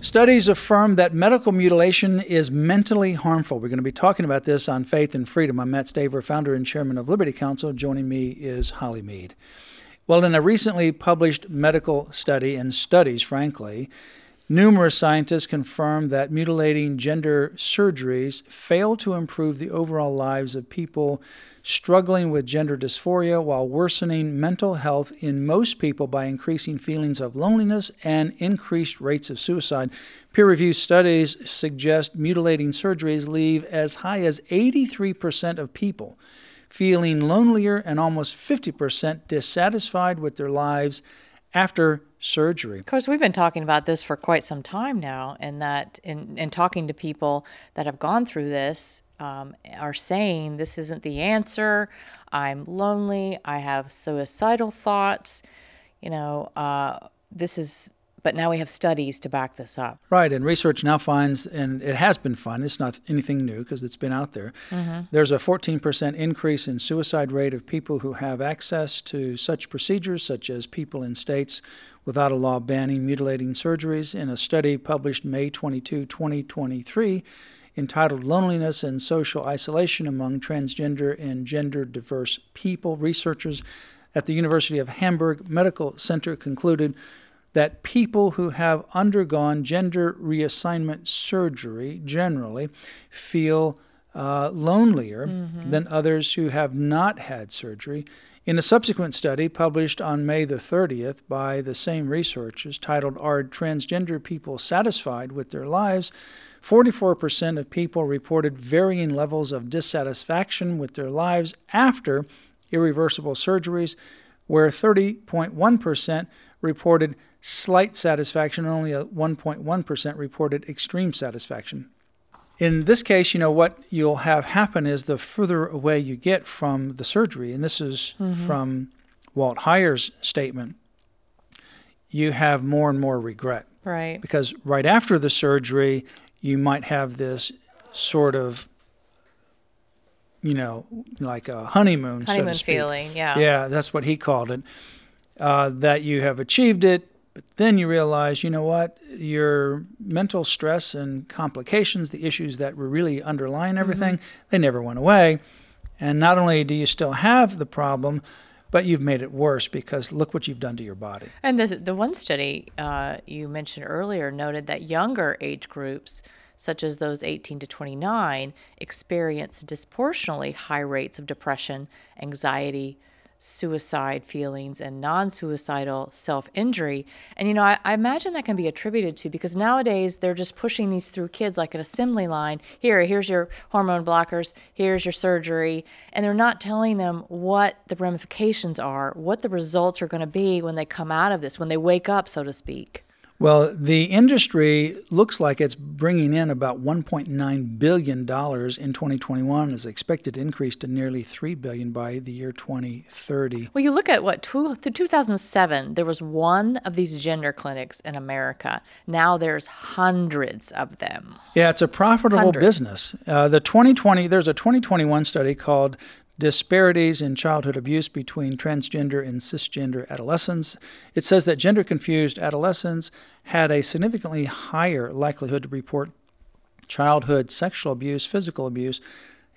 Studies affirm that medical mutilation is mentally harmful. We're going to be talking about this on Faith and Freedom. I'm Mat Staver, founder and chairman of Liberty Counsel. Joining me is Holly Mead. Well, in a recently published medical study, and studies, frankly, Numerous scientists confirm that mutilating gender surgeries fail to improve the overall lives of people struggling with gender dysphoria while worsening mental health in most people by increasing feelings of loneliness and increased rates of suicide. Peer reviewed studies suggest mutilating surgeries leave as high as 83% of people feeling lonelier and almost 50% dissatisfied with their lives after surgery. Of course, we've been talking about this for quite some time now, and that in, in talking to people that have gone through this um, are saying this isn't the answer. I'm lonely. I have suicidal thoughts. You know, uh, this is but now we have studies to back this up. Right, and research now finds, and it has been found, it's not anything new because it's been out there. Mm-hmm. There's a 14% increase in suicide rate of people who have access to such procedures, such as people in states without a law banning mutilating surgeries. In a study published May 22, 2023, entitled Loneliness and Social Isolation Among Transgender and Gender Diverse People, researchers at the University of Hamburg Medical Center concluded that people who have undergone gender reassignment surgery generally feel uh, lonelier mm-hmm. than others who have not had surgery. In a subsequent study published on May the 30th by the same researchers titled Are Transgender People Satisfied with Their Lives? 44% of people reported varying levels of dissatisfaction with their lives after irreversible surgeries, where 30.1% reported slight satisfaction, and only a 1.1% reported extreme satisfaction. In this case, you know, what you'll have happen is the further away you get from the surgery, and this is mm-hmm. from Walt Heyer's statement, you have more and more regret. Right. Because right after the surgery, you might have this sort of you know, like a honeymoon, honeymoon so feeling. Yeah, yeah, that's what he called it. Uh, that you have achieved it, but then you realize, you know what, your mental stress and complications, the issues that were really underlying mm-hmm. everything, mm-hmm. they never went away. And not only do you still have the problem, but you've made it worse because look what you've done to your body. And the, the one study uh, you mentioned earlier noted that younger age groups, such as those 18 to 29, experience disproportionately high rates of depression, anxiety, suicide feelings and non suicidal self injury. And, you know, I, I, imagine that can be attributed to because nowadays they're just pushing these through kids like an assembly line. Here, here's your hormone blockers, here's your surgery. And they're not telling them what the ramifications are, what the results are going to be when they come out of this, when they wake up, so to speak. Well, the industry looks like it's bringing in about 1.9 billion dollars in 2021 is expected to increase to nearly 3 billion by the year 2030. Well, you look at what two, 2007 there was one of these gender clinics in America. Now there's hundreds of them. Yeah, it's a profitable hundreds. business. Uh, the 2020 there's a 2021 study called disparities in childhood abuse between transgender and cisgender adolescents. It says that gender confused adolescents had a significantly higher likelihood to report childhood sexual abuse, physical abuse,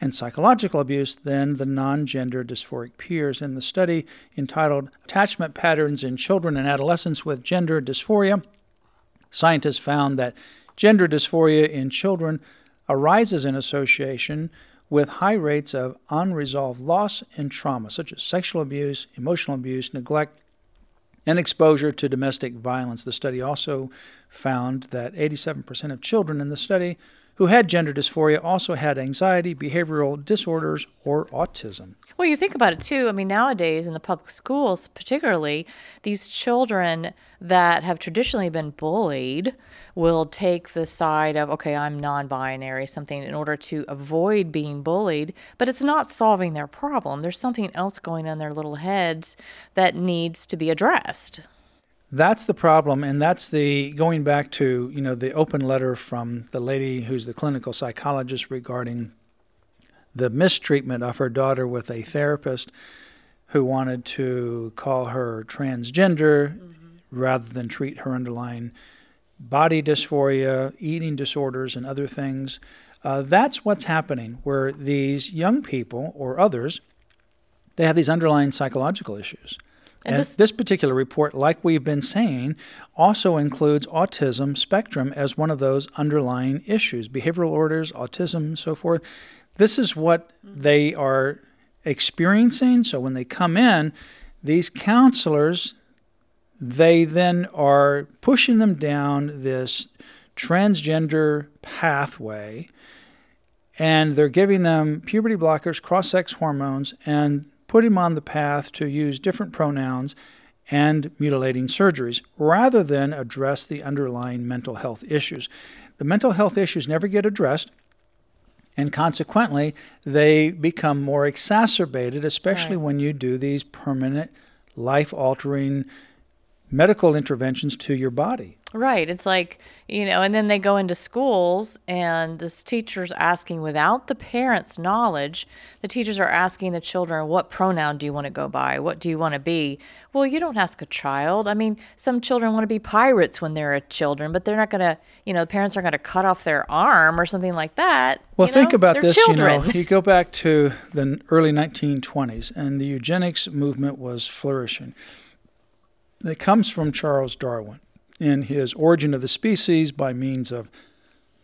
and psychological abuse than the non gender dysphoric peers. In the study entitled Attachment Patterns in Children and Adolescents with Gender Dysphoria, scientists found that gender dysphoria in children arises in association with high rates of unresolved loss and trauma, such as sexual abuse, emotional abuse, neglect, and exposure to domestic violence. The study also found that 87% of children in the study who had gender dysphoria also had anxiety, behavioral disorders, or autism. Well, you think about it too. I mean, nowadays in the public schools, particularly, these children that have traditionally been bullied will take the side of, okay, I'm non binary, something in order to avoid being bullied, but it's not solving their problem. There's something else going on in their little heads that needs to be addressed. That's the problem, and that's the going back to you know the open letter from the lady who's the clinical psychologist regarding the mistreatment of her daughter with a therapist who wanted to call her transgender mm-hmm. rather than treat her underlying body dysphoria, eating disorders, and other things. Uh, that's what's happening, where these young people or others, they have these underlying psychological issues. And, and this, this, particular report, like we've been saying, also includes autism spectrum as one of those underlying issues behavioral orders, autism, so forth. This is what they are experiencing. So when they come in, these counselors, they then are pushing them down this transgender pathway and they're giving them puberty blockers, cross sex hormones, and put him on the path to use different pronouns and mutilating surgeries rather than address the underlying mental health issues. The mental health issues never get addressed, and consequently, they become more exacerbated, especially right. when you do these permanent, life altering medical interventions to your body. Right. It's like, you know, and then they go into schools and this teacher's asking without the parents' knowledge, the teachers are asking the children, what pronoun do you want to go by? What do you want to be? Well, you don't ask a child. I mean, some children want to be pirates when they're a children, but they're not going to, you know, the parents aren't going to cut off their arm or something like that. Well, you think about they're this, children. you know, you go back to the early 1920s and the eugenics movement was flourishing. It comes from Charles Darwin in his Origin of the Species by means of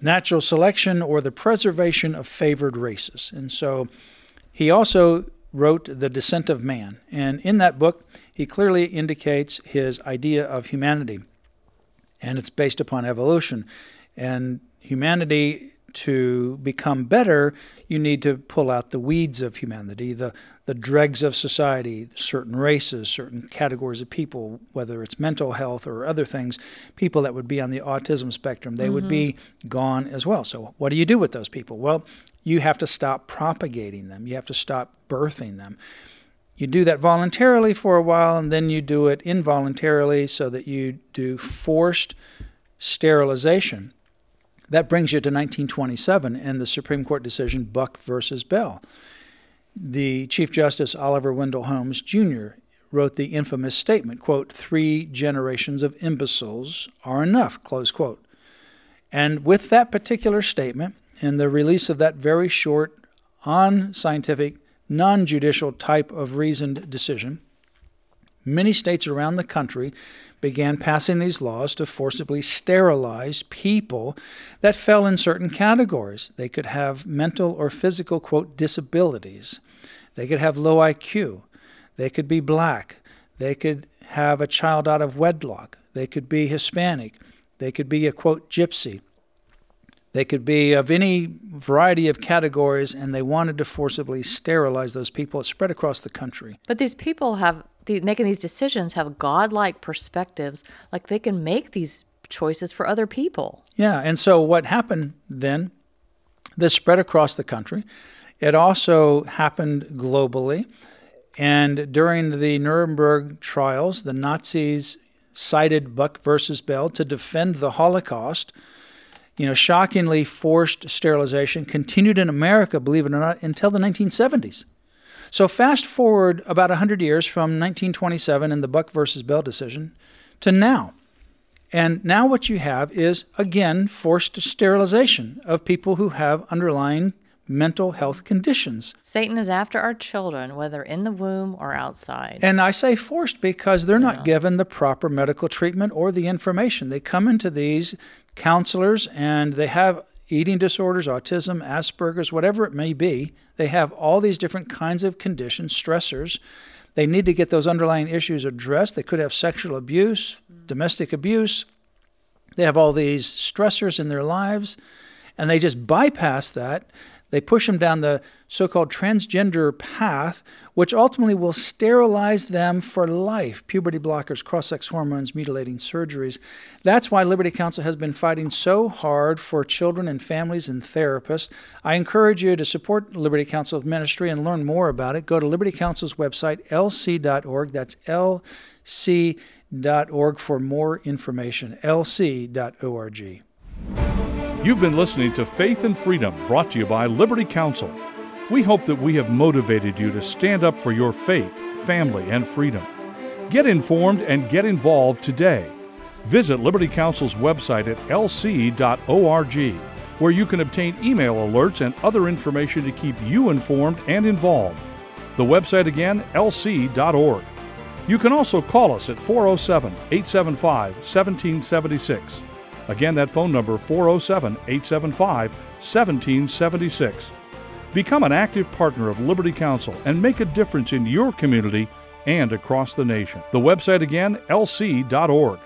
natural selection or the preservation of favored races. And so he also wrote The Descent of Man. And in that book, he clearly indicates his idea of humanity. And it's based upon evolution. And humanity to become better, you need to pull out the weeds of humanity, the, the dregs of society, certain races, certain categories of people, whether it's mental health or other things, people that would be on the autism spectrum, they mm-hmm. would be mm-hmm. gone as well. So, what do you do with those people? Well, you have to stop propagating them, you have to stop birthing them. You do that voluntarily for a while, and then you do it involuntarily so that you do forced sterilization that brings you to 1927 and the Supreme Court decision Buck versus Bell. The Chief Justice Oliver Wendell Holmes Jr. wrote the infamous statement, quote, three generations of imbeciles are enough, close quote. And with that particular statement and the release of that very short, unscientific, non judicial type of reasoned decision, many states around the country began passing these laws to forcibly sterilize people that fell in certain categories. They could have mental or physical, quote, disabilities. They could have low IQ. They could be black. They could have a child out of wedlock. They could be Hispanic. They could be a, quote, gypsy. They could be of any variety of categories, and they wanted to forcibly sterilize those people. It spread across the country. But these people have the, making these decisions have godlike perspectives, like they can make these choices for other people. Yeah, and so what happened then? This spread across the country. It also happened globally. And during the Nuremberg trials, the Nazis cited Buck versus Bell to defend the Holocaust. You know, shockingly, forced sterilization continued in America, believe it or not, until the 1970s. So fast forward about 100 years from 1927 and the Buck versus Bell decision to now. And now what you have is, again, forced sterilization of people who have underlying mental health conditions. Satan is after our children, whether in the womb or outside. And I say forced because they're not given the proper medical treatment or the information. They come into these counselors and they have eating disorders, autism, Asperger's, whatever it may be. They have all these different kinds of conditions, stressors. They need to get those underlying issues addressed. They could have sexual abuse, domestic abuse. They have all these stressors in their lives. and they just bypass that. They push them down the so called transgender path, which ultimately will sterilize them for life puberty blockers, cross sex hormones, mutilating surgeries. That's why Liberty Counsel has been fighting so hard for children and families and therapists. I encourage you to support Liberty Counsel's ministry and learn more about it. Go to Liberty Counsel's website, lc.org. That's lc.org for more information. lc.org. You've been listening to Faith and Freedom, brought to you by Liberty Counsel. We hope that we have motivated you to stand up for your faith, family, and freedom. Get informed and get involved today. Visit Liberty Counsel's website at lc.org, where you can obtain email alerts and other information to keep you informed and involved. The website again, lc.org. You can also call us at 407 875 1776. Again, that phone number 407 875 1776. Become an active partner of Liberty Counsel and make a difference in your community and across the nation. The website again, lc.org.